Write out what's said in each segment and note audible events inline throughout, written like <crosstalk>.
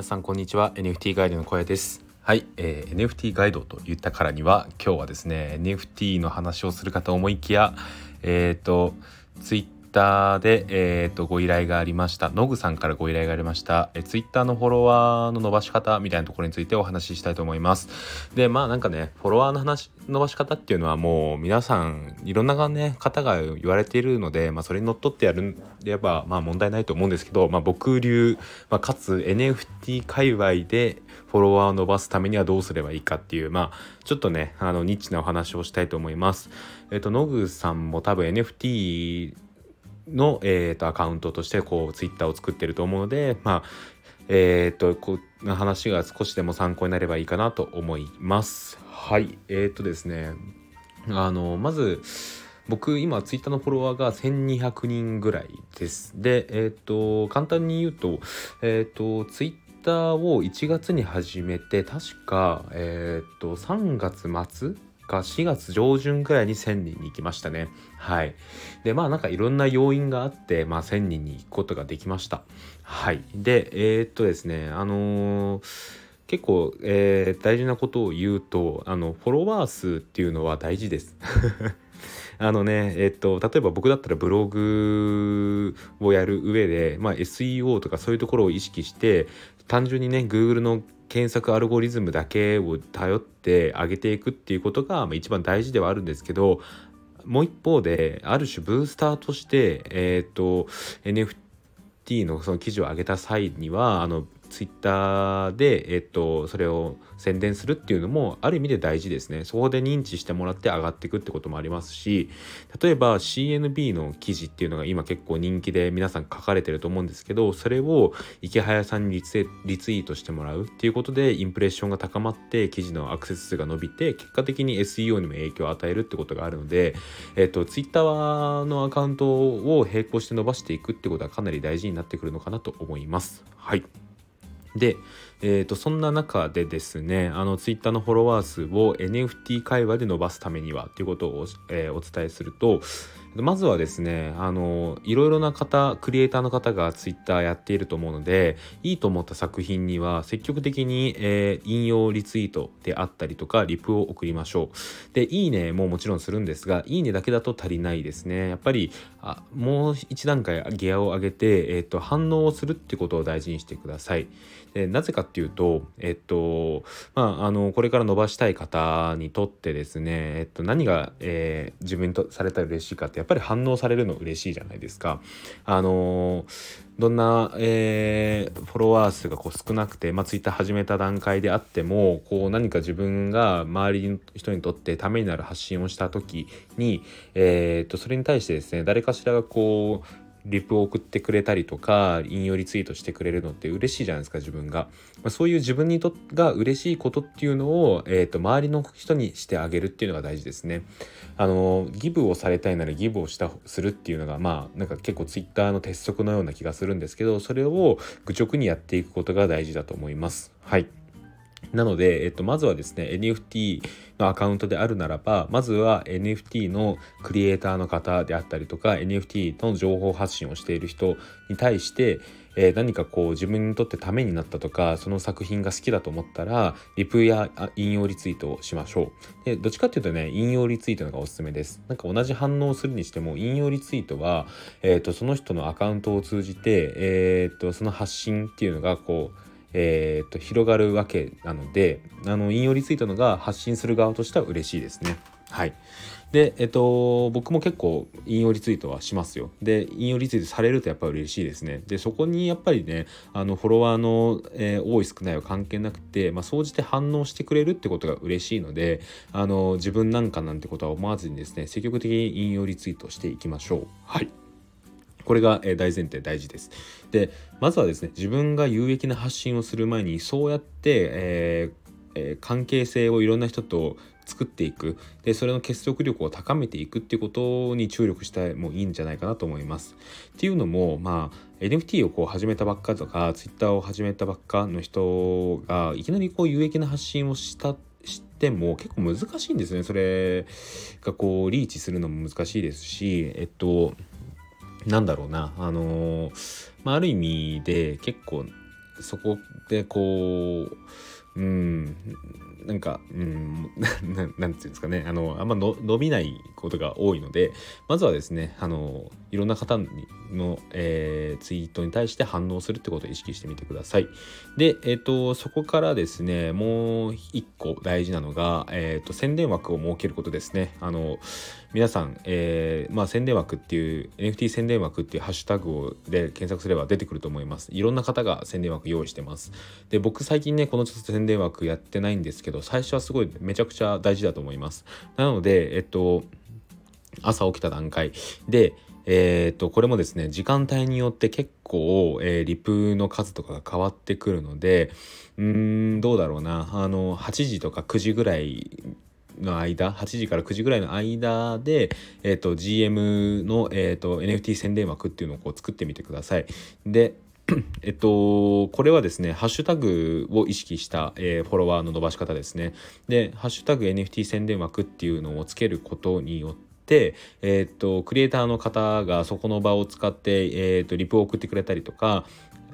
皆さんこんにちは。NFT ガイドの小屋です。はい、えー、NFT ガイドと言ったからには今日はですね NFT の話をするかと思いきやえっ、ー、と Twitter ターで、えーと、ご依頼がありました。ノグさんからご依頼がありました、えツイッターのフォロワーの伸ばし方みたいなところについてお話ししたいと思います。でまあなんかねフォロワーの話伸ばし方っていうのはもう皆さんいろんなね方が言われているので、まあ、それにのっとってやるればまあ問題ないと思うんですけど、まあ、僕流、まあ、かつ NFT 界隈でフォロワーを伸ばすためにはどうすればいいかっていうまあちょっとねあのニッチなお話をしたいと思います。えっ、とノグさんも多分 NFT の、えーと、アカウントとしてこうツイッターを作ってると思うのでまあえっ、ー、とこの話が少しでも参考になればいいかなと思います。はい。えっ、ー、とですねあのまず僕今ツイッターのフォロワーが1200人ぐらいです。でえっ、ー、と簡単に言うとえっ、とツイッターを1月に始めて確かえっ、と3月末か4月上旬くらいに1000人に行きましたね。はい。で、まあなんかいろんな要因があって、まあ1000人に行くことができました。はい。で、えー、っとですね、あのー結構、えー、大事なことを言うとあのフォロワー数っていうのは大事です。<laughs> あのねえっと例えば僕だったらブログをやる上で、まあ、SEO とかそういうところを意識して単純にね Google の検索アルゴリズムだけを頼って上げていくっていうことが、一番大事ではあるんですけどもう一方である種ブースターとしてえっ、ー、と NFT のその記事を上げた際にはあのツイッターで、えっと、それを宣伝するっていうのもある意味で大事ですね。そこで認知してもらって上がっていくってこともありますし例えば CNB の記事っていうのが今結構人気で皆さん書かれてると思うんですけどそれを池早さんにリツイートしてもらうっていうことでインプレッションが高まって記事のアクセス数が伸びて結果的に SEO にも影響を与えるってことがあるので、えっと、ツイッターのアカウントを並行して伸ばしていくってことはかなり大事になってくるのかなと思います。はい。で、えー、とそんな中でですねあのツイッターのフォロワー数を NFT 会話で伸ばすためにはということを、えー、お伝えするとまずはですねあのいろいろな方クリエイターの方がツイッターやっていると思うのでいいと思った作品には積極的に、えー、引用リツイートであったりとかリプを送りましょう。でいいねももちろんするんですがいいねだけだと足りないですね。やっぱりあもう一段階ギアを上げて、えーと、反応をするってことを大事にしてください。でなぜかっていうとえっ、とまああのこれから伸ばしたい方にとってですねえっ、と何が、えー、自分とされたら嬉しいかってやっぱり反応されるの嬉しいじゃないですか。あのどんな、えー、フォロワー数がこう少なくて、まあ、ツイッター始めた段階であってもこう何か自分が周りの人にとってためになる発信をした時に、えーとそれに対してですね誰かしらがこうリプを送ってくれたりとか引用リツイートしてくれるのって嬉しいじゃないですか自分が、まあ、そういう自分にとっが嬉しいことっていうのを、えーと、周りの人にしてあげるっていうのが大事ですね。あのギブをされたいならギブをしたするっていうのがまあなんか結構ツイッターの鉄則のような気がするんですけどそれを愚直にやっていくことが大事だと思います。はい。なので、えっと、まずはですね NFT のアカウントであるならばまずは NFT のクリエイターの方であったりとか NFT の情報発信をしている人に対して、えー、何かこう自分にとってためになったとかその作品が好きだと思ったらリプや引用リツイートをしましょう。でどっちかっていうとね引用リツイートのがおすすめです。なんか同じ反応をするにしても引用リツイートは、えーと、その人のアカウントを通じて、えーとその発信っていうのがこうえー、と広がるわけなのであの引用リツイートのが発信する側としては嬉しいですね。はい。で、えっと、僕も結構引用リツイートはしますよ。で、引用リツイートされるとやっぱり嬉しいですね。で、そこにやっぱりね、あの、フォロワーの、えー、多い少ないは関係なくて、まあ、総じて反応してくれるってことが嬉しいので、あの、自分なんかなんてことは思わずにですね、積極的に引用リツイートしていきましょう。はい。これが大前提大事です。でまずはですね自分が有益な発信をする前にそうやって、えーえ、関係性をいろんな人と作っていくでそれの結束力を高めていくっていうことに注力したもいいんじゃないかなと思います。っていうのもまあ NFT をこう始めたばっかとか Twitter を始めたばっかの人がいきなりこう有益な発信をしたしても結構難しいんですねそれがこうリーチするのも難しいですしえっとなんだろうな。あのー、まあ、ある意味で結構そこでこううんなんか、うん、<laughs> ななんていうんですかね。あのあんま伸びないことが多いのでまずはですねあのいろんな方の、えー、ツイートに対して反応するってことを意識してみてください。で、えっ、ー、とそこからですねもう一個大事なのが、えっ、ー、と宣伝枠を設けることですね。あの皆さん、えーまあ、宣伝枠っていう NFT 宣伝枠っていうハッシュタグをで検索すれば出てくると思います。いろんな方が宣伝枠用意してます。で僕最近ねこのちょっと宣伝枠やってないんですけど最初はすごいめちゃくちゃ大事だと思います。なのでえっと朝起きた段階でえー、とこれもですね時間帯によって結構、えー、リプの数とかが変わってくるのでうんどうだろうなあの8時とか9時ぐらいの間8時から9時ぐらいの間で、えーと、GM の、えーと、NFT 宣伝枠っていうのをこう作ってみてください。で <clears throat> えっと、これはですね、ハッシュタグを意識した、えー、フォロワーの伸ばし方ですね。で、ハッシュタグ NFT 宣伝枠っていうのをつけることによって、え、っと、クリエイターの方がそこの場を使って、え、っと、リプを送ってくれたりとか、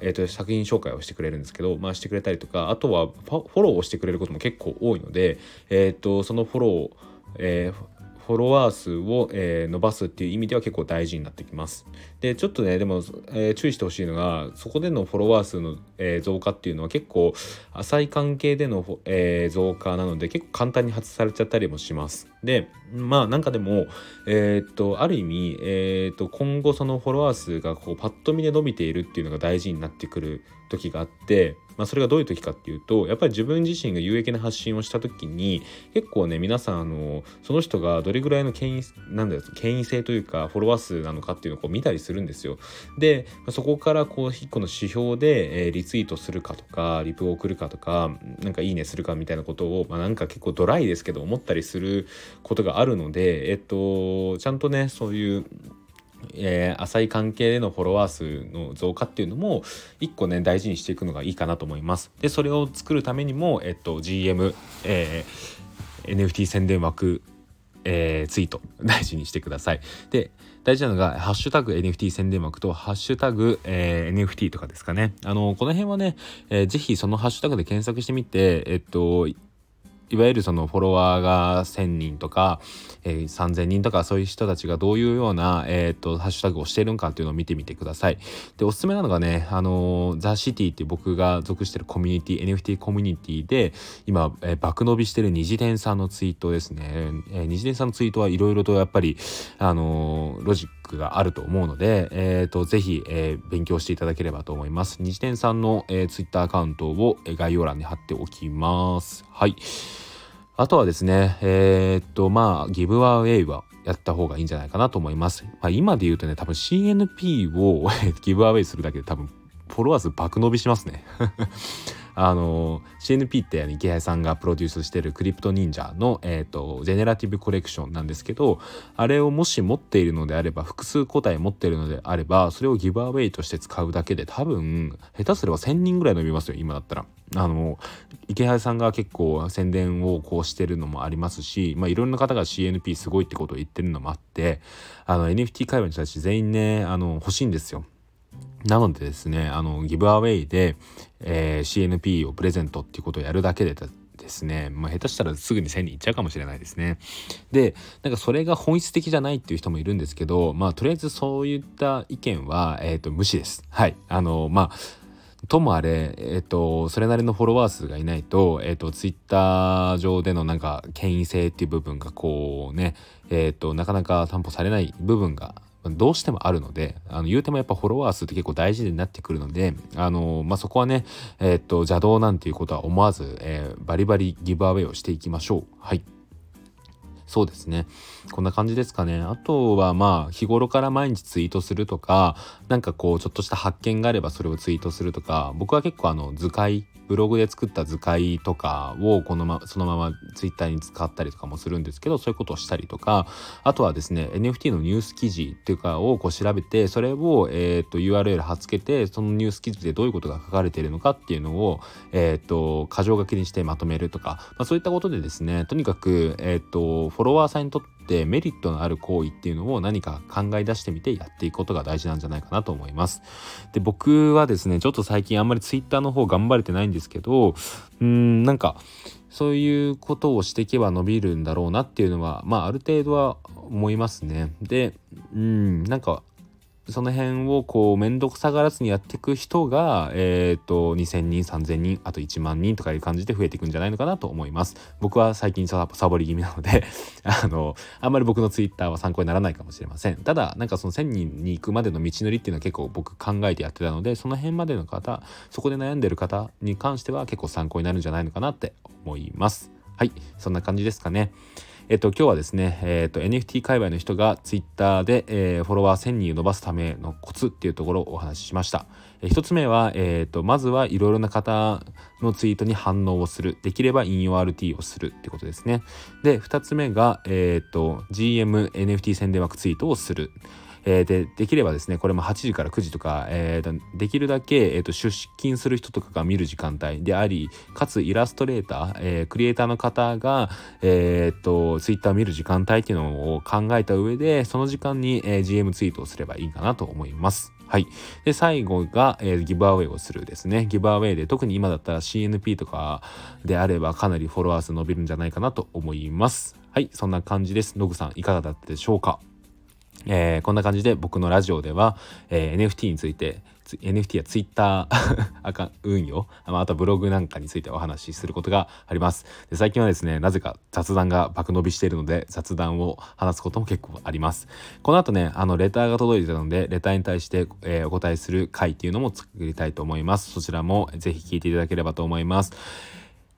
えーと、作品紹介をしてくれるんですけど、まあ、してくれたりとかあとはフォローをしてくれることも結構多いので、えーと、そのフォロー、えーフォロワー数を、えー、伸ばすっていう意味では結構大事になってきます。でちょっとねでも、えー、注意してほしいのがそこでのフォロワー数の、えー、増加っていうのは結構浅い関係での、え増加なので結構簡単に発されちゃったりもします。でまあなんかでも、えっとある意味、えっと今後そのフォロワー数がこうパッと見で伸びているっていうのが大事になってくる時があってまあ、それがどういう時かっていうとやっぱり自分自身が有益な発信をした時に結構ね皆さんあのその人がどれぐらいの権威なんだよ権威性というかフォロワー数なのかっていうのをこう見たりするんですよ。でそこからこう一個の指標で、えー、リツイートするかとかリプを送るかとかなんかいいねするかみたいなことを、まあ、なんか結構ドライですけど思ったりすることがあるのでえっとちゃんとねそういうえー、浅い関係でのフォロワー数の増加っていうのも一個ね大事にしていくのがいいかなと思います。でそれを作るためにも、えっと、GM、えー、NFT 宣伝枠、えー、ツイート大事にしてください。で大事なのが、ハッシュタグ NFT 宣伝枠と、ハッシュタグ、えー、NFT とかですかね。あの、この辺はね、えー、ぜひそのハッシュタグで検索してみて、えっと、いわゆるそのフォロワーが1,000人とか、えー、3,000人とかそういう人たちがどういうような、えーと、ハッシュタグをしてるのかっていうのを見てみてください。でおすすめなのがねあのザ・シティって僕が属してるコミュニティ NFT コミュニティで今、えー、爆伸びしてる二次元さんのツイートですね。えー、二次元さんのツイートはいろいろとやっぱりあのロジッククがあると思うので、えーと、ぜひ、えー、勉強していただければと思います。二次元さんの、えー、ツイッターアカウントをえ概要欄に貼っておきます。はい。あとはですね、えー、っと、まあ、ギブアウェイはやった方がいいんじゃないかなと思います。まあ、今で言うとね、多分 CNP をギブアウェイするだけで多分フォロワー数爆伸びしますねあの CNP って池谷さんがプロデュースしてるクリプト忍者の、えーと、ジェネラティブコレクションなんですけどあれをもし持っているのであれば複数個体持っているのであればそれをギブアウェイとして使うだけで多分下手すれば1,000人ぐらい伸びますよ今だったら。あの池原さんが結構宣伝をこうしてるのもありますし、まあ、いろんな方が CNP すごいってことを言ってるのもあってあの NFT 界隈の人たち全員ねあの欲しいんですよ。なのでですね、あの、ギブアウェイで、えー、CNP をプレゼントっていうことをやるだけでですね、まあ、下手したらすぐに1000人いっちゃうかもしれないですね。で、なんかそれが本質的じゃないっていう人もいるんですけど、まあ、とりあえずそういった意見は、えっ、ー、と、無視です。はい。あの、まあ、ともあれ、えっと、それなりのフォロワー数がいないと、えっと、ツイッター上でのなんか、権威性っていう部分がこうね、えっと、なかなか担保されない部分がどうしてもあるので、あの言うてもやっぱフォロワー数って結構大事になってくるので、あのまあ、そこはね、え、っと、邪道なんていうことは思わず、えー、バリバリギブアウェイをしていきましょう。はい。そうですね。こんな感じですかね。あとはまあ日頃から毎日ツイートするとか、なんかこうちょっとした発見があればそれをツイートするとか、僕は結構あの図解ブログで作った図解とかをこのまそのままツイッターに使ったりとかもするんですけどそういうことをしたりとかあとはですね NFT のニュース記事っていうかをこう調べてそれを、えーと、URL 貼っつけてそのニュース記事でどういうことが書かれているのかっていうのを、えーと、箇条書きにしてまとめるとか、まあ、そういったことでですねとにかく、えーと、フォロワーさんにとってメリットのある行為っていうのを何か考え出してみてやっていくことが大事なんじゃないかなと思います。で僕はですねちょっと最近あんまり Twitter の方頑張れてないんですけどうーんなんかそういうことをしていけば伸びるんだろうなっていうのはまあある程度は思いますね。でうんなんかその辺をこう面倒くさがらずにやっていく人が、えっ、ー、と2,000人3,000人あと1万人とかいう感じで増えていくんじゃないのかなと思います。僕は最近サボり気味なので <laughs> あのあんまり僕のツイッターは参考にならないかもしれません。ただなんかその1,000人に行くまでの道のりっていうのは結構僕考えてやってたのでその辺までの方そこで悩んでる方に関しては結構参考になるんじゃないのかなって思います。はいそんな感じですかね。えっと、今日はですね、えっと、NFT 界隈の人が Twitter で、えー、フォロワー1000人を伸ばすためのコツっていうところをお話ししました。え、1つ目は、えっと、まずはいろいろな方のツイートに反応をする。できれば引用 RT をするってことですね。で、2つ目が、えっと、GM NFT 宣伝枠ツイートをする。えー、でできればですねこれも8時から9時とか、えー、できるだけ、えーと、出勤する人とかが見る時間帯でありかつイラストレーター、えー、クリエイターの方が、えーと、ツイッター見る時間帯っていうのを考えた上でその時間に、えー、GM ツイートをすればいいかなと思います。はい。で、最後が、えー、ギブアウェイをするですね。ギブアウェイで、特に今だったら CNP とかであればかなりフォロワー数伸びるんじゃないかなと思います。はい。そんな感じです。ノグさん、いかがだったでしょうか？えー、こんな感じで僕のラジオでは、えー、NFT について NFT や Twitter <laughs> アカ運用あとブログなんかについてお話しすることがあります。で最近はですねなぜか雑談が爆伸びしているので雑談を話すことも結構あります。この後ねあのレターが届いてたのでレターに対して、えー、お答えする回っていうのも作りたいと思います。そちらもぜひ聞いていただければと思います。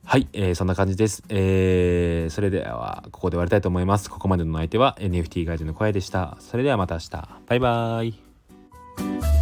はい、えー、そんな感じです。えー、それでは、ここで終わりたいと思います。ここまでの相手は NFT ガイドの声でした。それではまた明日。バイバーイ。